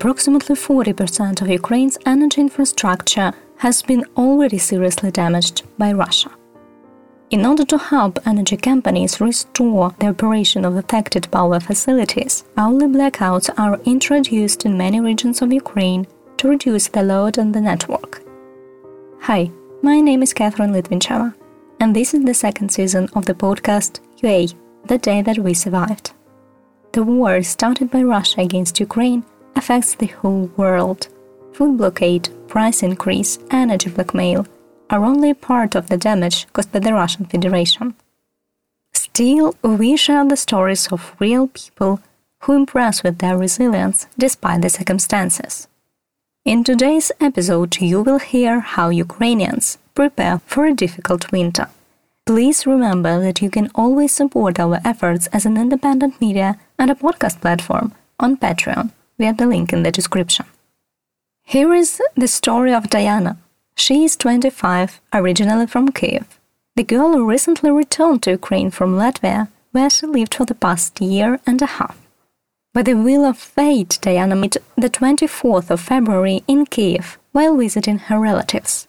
approximately 40% of Ukraine's energy infrastructure has been already seriously damaged by Russia. In order to help energy companies restore the operation of affected power facilities, hourly blackouts are introduced in many regions of Ukraine to reduce the load on the network. Hi, my name is Catherine Litvincheva, and this is the second season of the podcast UA, The Day That We Survived. The war started by Russia against Ukraine affects the whole world. Food blockade, price increase, energy blackmail – are only part of the damage caused by the Russian Federation. Still, we share the stories of real people who impress with their resilience despite the circumstances. In today's episode, you will hear how Ukrainians prepare for a difficult winter. Please remember that you can always support our efforts as an independent media and a podcast platform on Patreon via the link in the description. Here is the story of Diana, she is 25, originally from Kiev. The girl recently returned to Ukraine from Latvia, where she lived for the past year and a half. By the will of fate, Diana met the 24th of February in Kiev while visiting her relatives.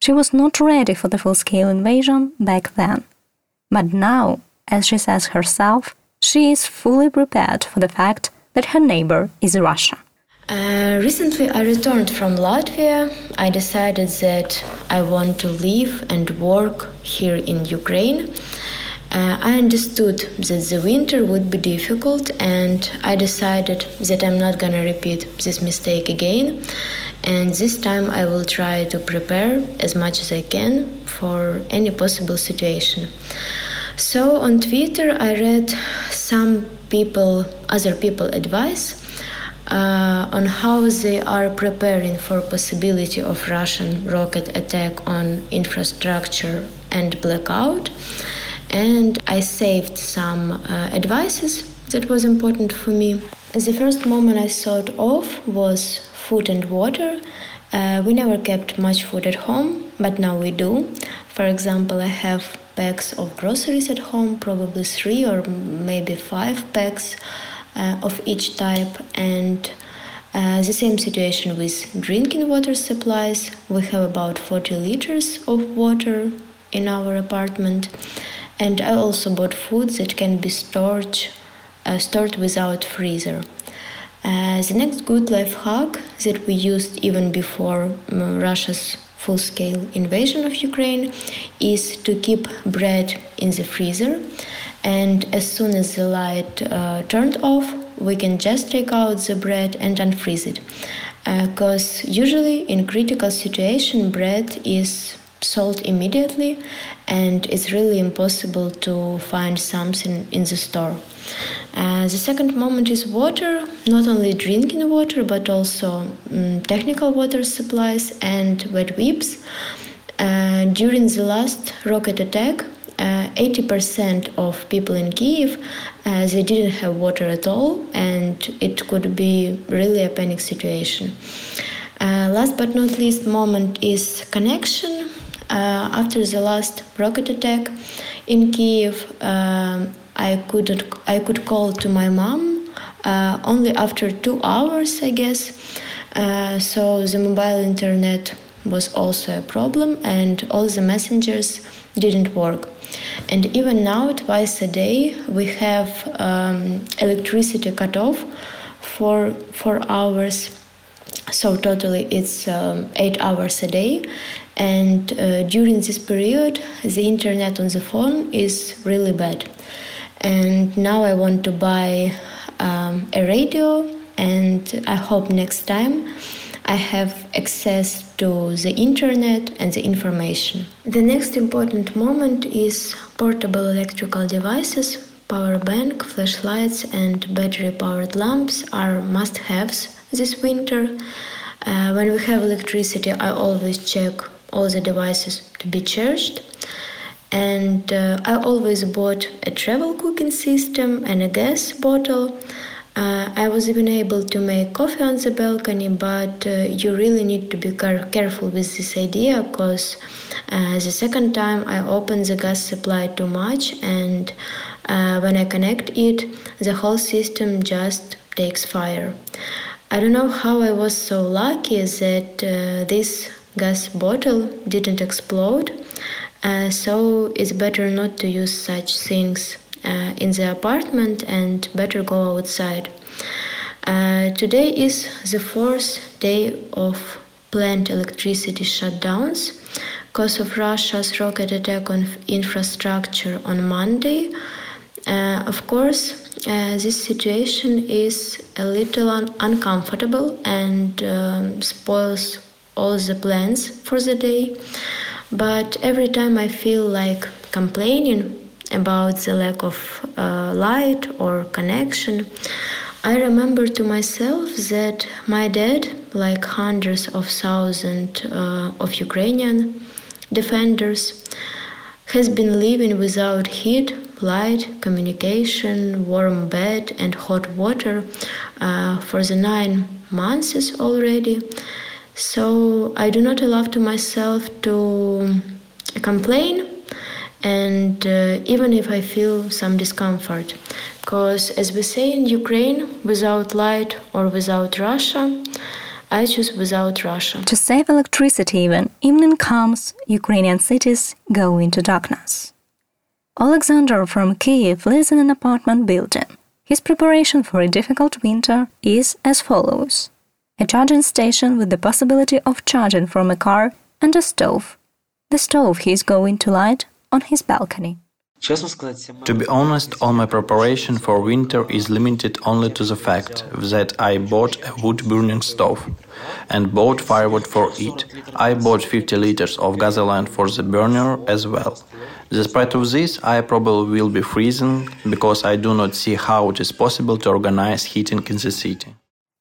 She was not ready for the full scale invasion back then. But now, as she says herself, she is fully prepared for the fact that her neighbor is Russia. Uh, recently, I returned from Latvia. I decided that I want to live and work here in Ukraine. Uh, I understood that the winter would be difficult, and I decided that I'm not gonna repeat this mistake again. And this time, I will try to prepare as much as I can for any possible situation. So on Twitter, I read some people, other people advice uh, on how they are preparing for possibility of Russian rocket attack on infrastructure and blackout. And I saved some uh, advices that was important for me. The first moment I thought of was food and water. Uh, we never kept much food at home, but now we do. For example, I have bags of groceries at home, probably three or maybe five bags uh, of each type and uh, the same situation with drinking water supplies. We have about 40 liters of water in our apartment, and I also bought food that can be stored uh, stored without freezer. Uh, the next good life hack that we used even before um, Russia's full scale invasion of Ukraine is to keep bread in the freezer. And as soon as the light uh, turned off we can just take out the bread and unfreeze it. Because uh, usually in critical situation bread is sold immediately and it's really impossible to find something in the store uh, the second moment is water not only drinking water but also um, technical water supplies and wet wipes uh, during the last rocket attack uh, 80% of people in Kiev uh, they didn't have water at all, and it could be really a panic situation. Uh, last but not least, moment is connection. Uh, after the last rocket attack in Kiev, uh, I couldn't. I could call to my mom uh, only after two hours, I guess. so the mobile internet was also a problem, and all the messengers didn't work. And even now, twice a day, we have um, electricity cut off for four hours. So, totally, it's um, eight hours a day. And uh, during this period, the internet on the phone is really bad. And now I want to buy um, a radio, and I hope next time I have access to the internet and the information. The next important moment is portable electrical devices. Power bank, flashlights, and battery powered lamps are must haves this winter. Uh, when we have electricity, I always check all the devices to be charged. And uh, I always bought a travel cooking system and a gas bottle uh, I was even able to make coffee on the balcony, but uh, you really need to be car- careful with this idea because uh, the second time I opened the gas supply too much, and uh, when I connect it, the whole system just takes fire. I don't know how I was so lucky that uh, this gas bottle didn't explode. Uh, so it's better not to use such things uh, in the apartment and better go outside. Uh, today is the fourth day of planned electricity shutdowns because of Russia's rocket attack on infrastructure on Monday. Uh, of course, uh, this situation is a little un- uncomfortable and um, spoils all the plans for the day. But every time I feel like complaining about the lack of uh, light or connection, I remember to myself that my dad, like hundreds of thousands uh, of Ukrainian defenders, has been living without heat, light, communication, warm bed, and hot water uh, for the nine months already. So I do not allow to myself to complain, and uh, even if I feel some discomfort, because as we say in Ukraine, without light or without Russia, I choose without Russia. To save electricity, when evening comes, Ukrainian cities go into darkness. Alexander from Kiev lives in an apartment building. His preparation for a difficult winter is as follows a charging station with the possibility of charging from a car and a stove. The stove he is going to light on his balcony. To be honest, all my preparation for winter is limited only to the fact that I bought a wood burning stove and bought firewood for it. I bought 50 liters of gasoline for the burner as well. Despite of this, I probably will be freezing because I do not see how it is possible to organize heating in the city.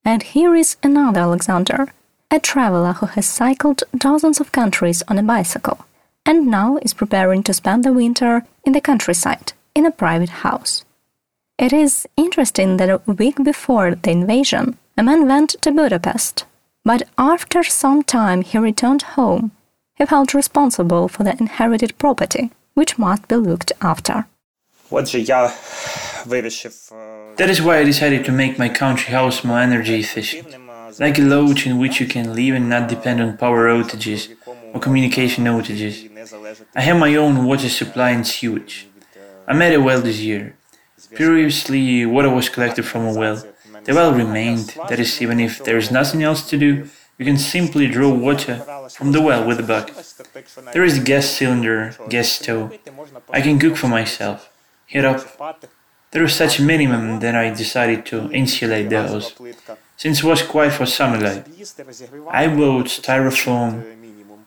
And here is another Alexander, a traveler who has cycled dozens of countries on a bicycle and now is preparing to spend the winter in the countryside in a private house. It is interesting that a week before the invasion, a man went to Budapest, but after some time he returned home. He felt responsible for the inherited property, which must be looked after. That is why I decided to make my country house more energy efficient, like a lodge in which you can live and not depend on power outages or communication outages. I have my own water supply and sewage. I made a well this year. Previously, water was collected from a well. The well remained, that is, even if there is nothing else to do, you can simply draw water from the well with a bucket. There is a gas cylinder, gas stove. I can cook for myself, heat up there was such minimum that I decided to insulate the house, since it was quite for sunlight. I bought styrofoam,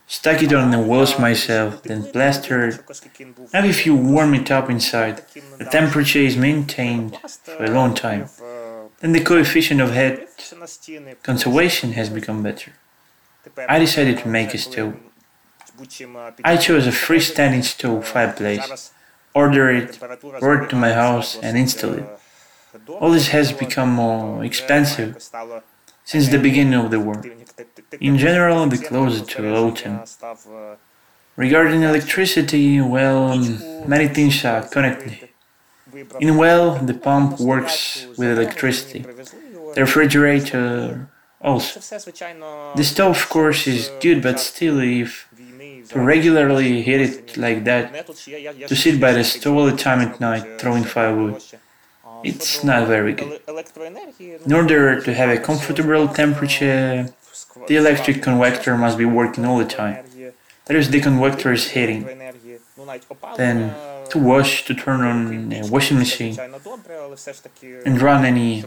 stuck it on the walls myself, then plastered. Now if you warm it up inside, the temperature is maintained for a long time. Then the coefficient of heat conservation has become better. I decided to make a stove. I chose a freestanding stove fireplace order it, brought it to my house, and install it. All this has become more expensive since the beginning of the war. In general, the closer to autumn. Regarding electricity, well, um, many things are connected. In well, the pump works with electricity. The refrigerator also. The stove, of course, is good, but still, if to regularly hit it like that, to sit by the stove all the time at night throwing firewood. It's not very good. In order to have a comfortable temperature, the electric convector must be working all the time. That is, the convector is heating. Then, to wash, to turn on a washing machine, and run any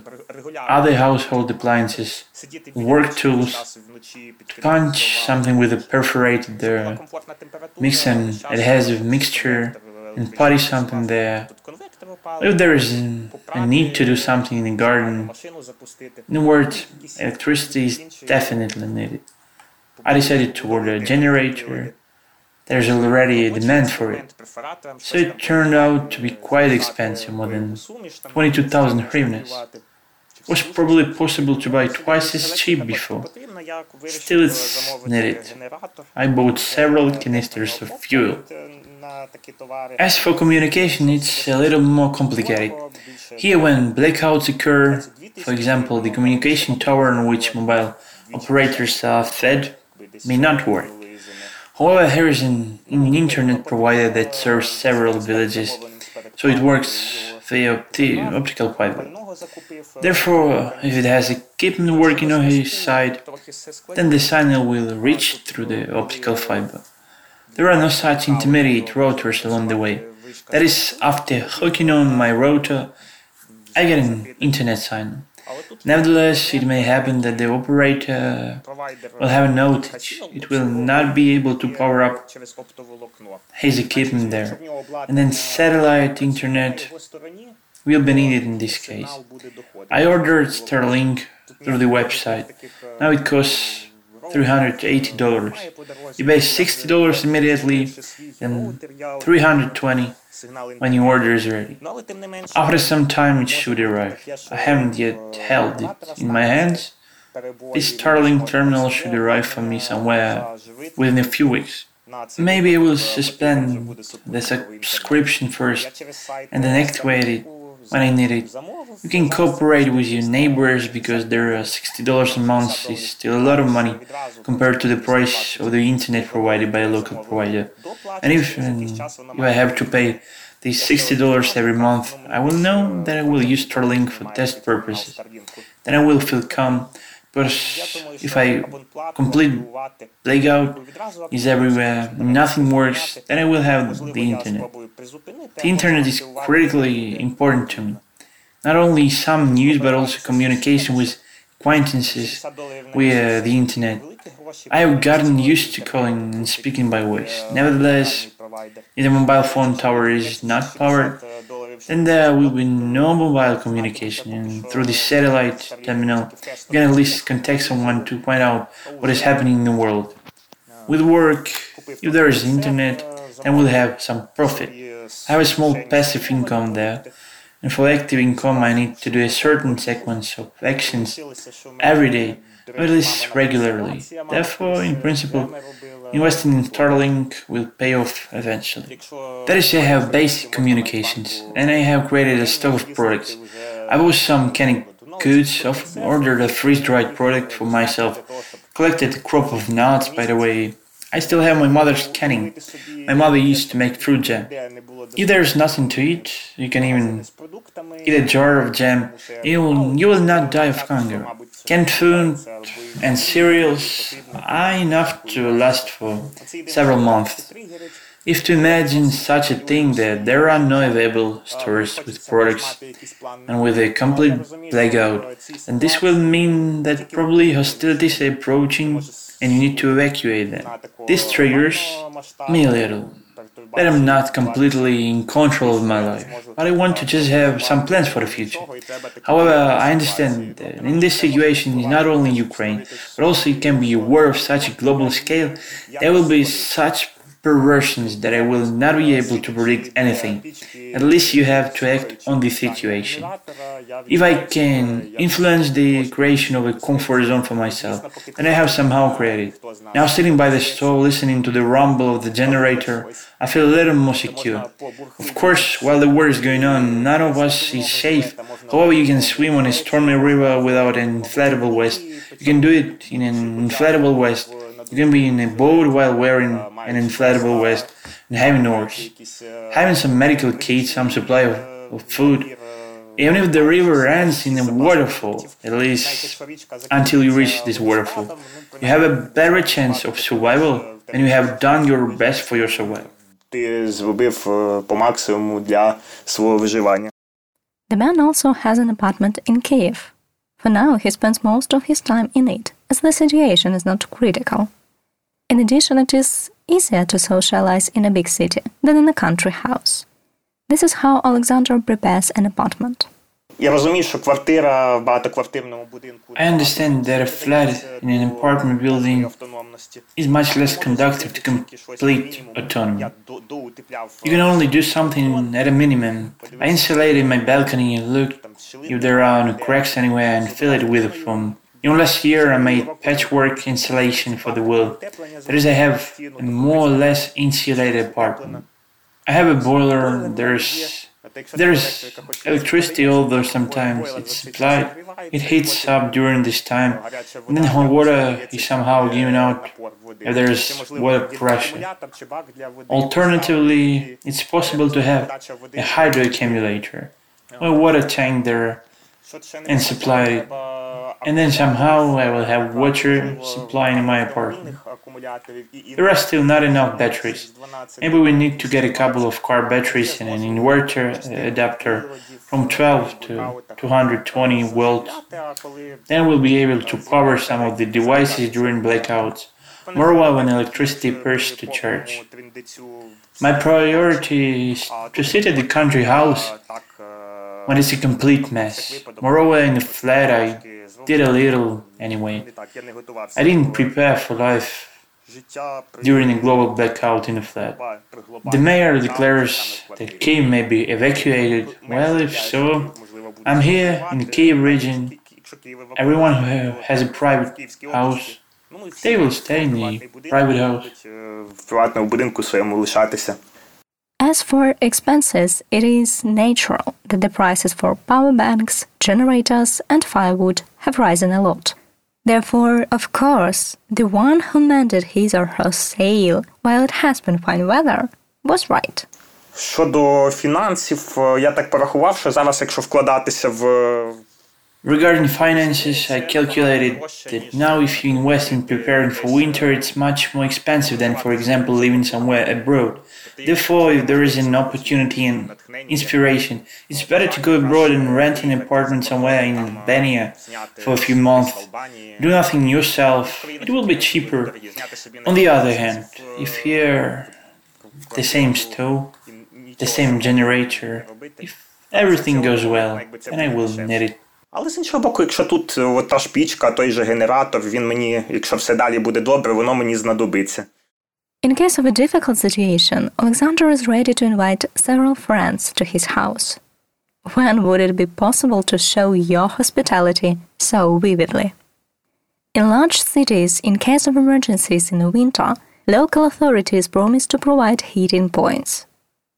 other household appliances, work tools, to punch something with a perforated uh, mix an adhesive mixture, and putty something there. If there is a need to do something in the garden, in a word, electricity is definitely needed. I decided to order a generator there's already a demand for it. So it turned out to be quite expensive, more than 22,000 hryvnias. It was probably possible to buy twice as cheap before. Still, it's needed. I bought several canisters of fuel. As for communication, it's a little more complicated. Here, when blackouts occur, for example, the communication tower on which mobile operators are fed may not work. However, here is an, an internet provider that serves several villages, so it works via the optical fiber. Therefore, if it has equipment working on his side, then the signal will reach through the optical fiber. There are no such intermediate routers along the way. That is, after hooking on my router, I get an internet signal. Nevertheless, it may happen that the operator will have an outage. It will not be able to power up his equipment there. And then satellite internet will be needed in this case. I ordered Starlink through the website. Now it costs $380. You pay $60 immediately and 320 when your order is ready. After some time it should arrive. I haven't yet held it in my hands. This Starlink terminal should arrive for me somewhere within a few weeks. Maybe I will suspend the subscription first and then activate it when I need it. You can cooperate with your neighbors because their uh, $60 a month is still a lot of money compared to the price of the internet provided by a local provider. And if, um, if I have to pay these $60 every month, I will know that I will use Starlink for test purposes. Then I will feel calm because if I complete blackout is everywhere, nothing works, then I will have the internet. The internet is critically important to me. Not only some news but also communication with acquaintances via the internet. I have gotten used to calling and speaking by voice. Nevertheless, if the mobile phone tower is not powered, then there will be no mobile communication and through the satellite terminal you can at least contact someone to find out what is happening in the world. With work, if there is internet, then we'll have some profit. I have a small passive income there, and for active income I need to do a certain sequence of actions every day, at least regularly. Therefore, in principle, Investing in Starlink will pay off eventually. That is, I have basic communications, and I have created a stock of products. I bought some canned goods, ordered a freeze-dried product for myself, collected a crop of nuts, by the way. I still have my mother's canning. My mother used to make fruit jam. If there's nothing to eat, you can even eat a jar of jam. You will, you will not die of hunger. Canned food and cereals are enough to last for several months. If to imagine such a thing that there are no available stores with products and with a complete blackout, then this will mean that probably hostilities are approaching and you need to evacuate them. This triggers me a little that I'm not completely in control of my life, but I want to just have some plans for the future. However, I understand that in this situation, not only Ukraine, but also it can be a war of such a global scale, there will be such perversions that I will not be able to predict anything. At least you have to act on the situation. If I can influence the creation of a comfort zone for myself, then I have somehow created. Now sitting by the stove listening to the rumble of the generator, I feel a little more secure. Of course, while the war is going on, none of us is safe. However, you can swim on a stormy river without an inflatable vest. You can do it in an inflatable vest. You can be in a boat while wearing an inflatable vest and having oars. Having some medical kits, some supply of, of food. Even if the river ends in a waterfall, at least until you reach this waterfall, you have a better chance of survival and you have done your best for your survival. The man also has an apartment in Kiev. For now, he spends most of his time in it, as the situation is not critical. In addition, it is easier to socialize in a big city than in a country house. This is how Alexander prepares an apartment. I understand that a flat in an apartment building is much less conducive to complete autonomy. You can only do something at a minimum. I insulated my balcony and looked if there are no cracks anywhere and fill it with foam. Even last year I made patchwork insulation for the wall. That is, I have a more or less insulated apartment. I have a boiler. There's there's electricity, although sometimes it's supplied. It heats up during this time, and then hot water is somehow given out if there's water pressure. Alternatively, it's possible to have a hydro accumulator, a water tank there, and supply and then somehow I will have water supply in my apartment. There are still not enough batteries. Maybe we need to get a couple of car batteries and an inverter uh, adapter from 12 to 220 volts. Then we'll be able to power some of the devices during blackouts, moreover when electricity appears to charge. My priority is to sit at the country house when it's a complete mess. Moreover, in the flat, I did a little anyway. I didn't prepare for life during a global blackout in the flat. The mayor declares that Kiev may be evacuated. Well, if so, I'm here in the Kiev region. Everyone who has a private house, they will stay in the private house. As for expenses, it is natural that the prices for power banks, generators, and firewood have risen a lot. Therefore, of course, the one who mended his or her sail while it has been fine weather was right. Щодо фінансів, я так порахував, що зараз, якщо вкладатися в Regarding finances, I calculated that now if you invest in preparing for winter, it's much more expensive than, for example, living somewhere abroad. Therefore, if there is an opportunity and inspiration, it's better to go abroad and rent an apartment somewhere in Albania for a few months. Do nothing yourself, it will be cheaper. On the other hand, if here the same stove, the same generator, if everything goes well, then I will need it. Але з іншого боку, якщо тут от та ж пічка, той же генератор, він мені, якщо все далі буде добре, воно мені знадобиться. In case of a difficult situation, Alexander is ready to invite several friends to his house. When would it be possible to show your hospitality so vividly? In large cities, in case of emergencies in the winter, local authorities promise to provide heating points.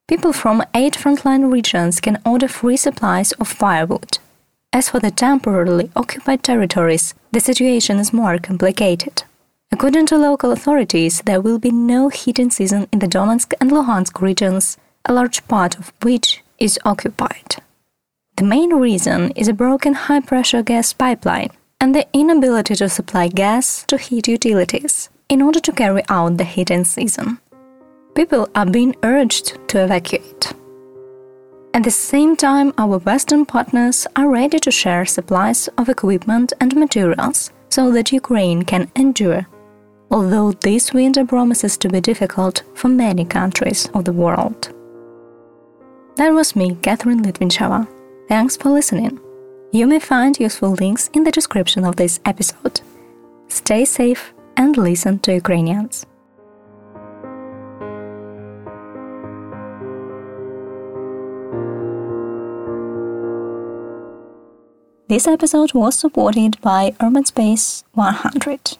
People from eight frontline regions can order free supplies of firewood. As for the temporarily occupied territories, the situation is more complicated. According to local authorities, there will be no heating season in the Donetsk and Luhansk regions, a large part of which is occupied. The main reason is a broken high pressure gas pipeline and the inability to supply gas to heat utilities in order to carry out the heating season. People are being urged to evacuate. At the same time, our Western partners are ready to share supplies of equipment and materials so that Ukraine can endure, although this winter promises to be difficult for many countries of the world. That was me, Catherine Litvincheva. Thanks for listening. You may find useful links in the description of this episode. Stay safe and listen to Ukrainians. This episode was supported by Urban Space 100.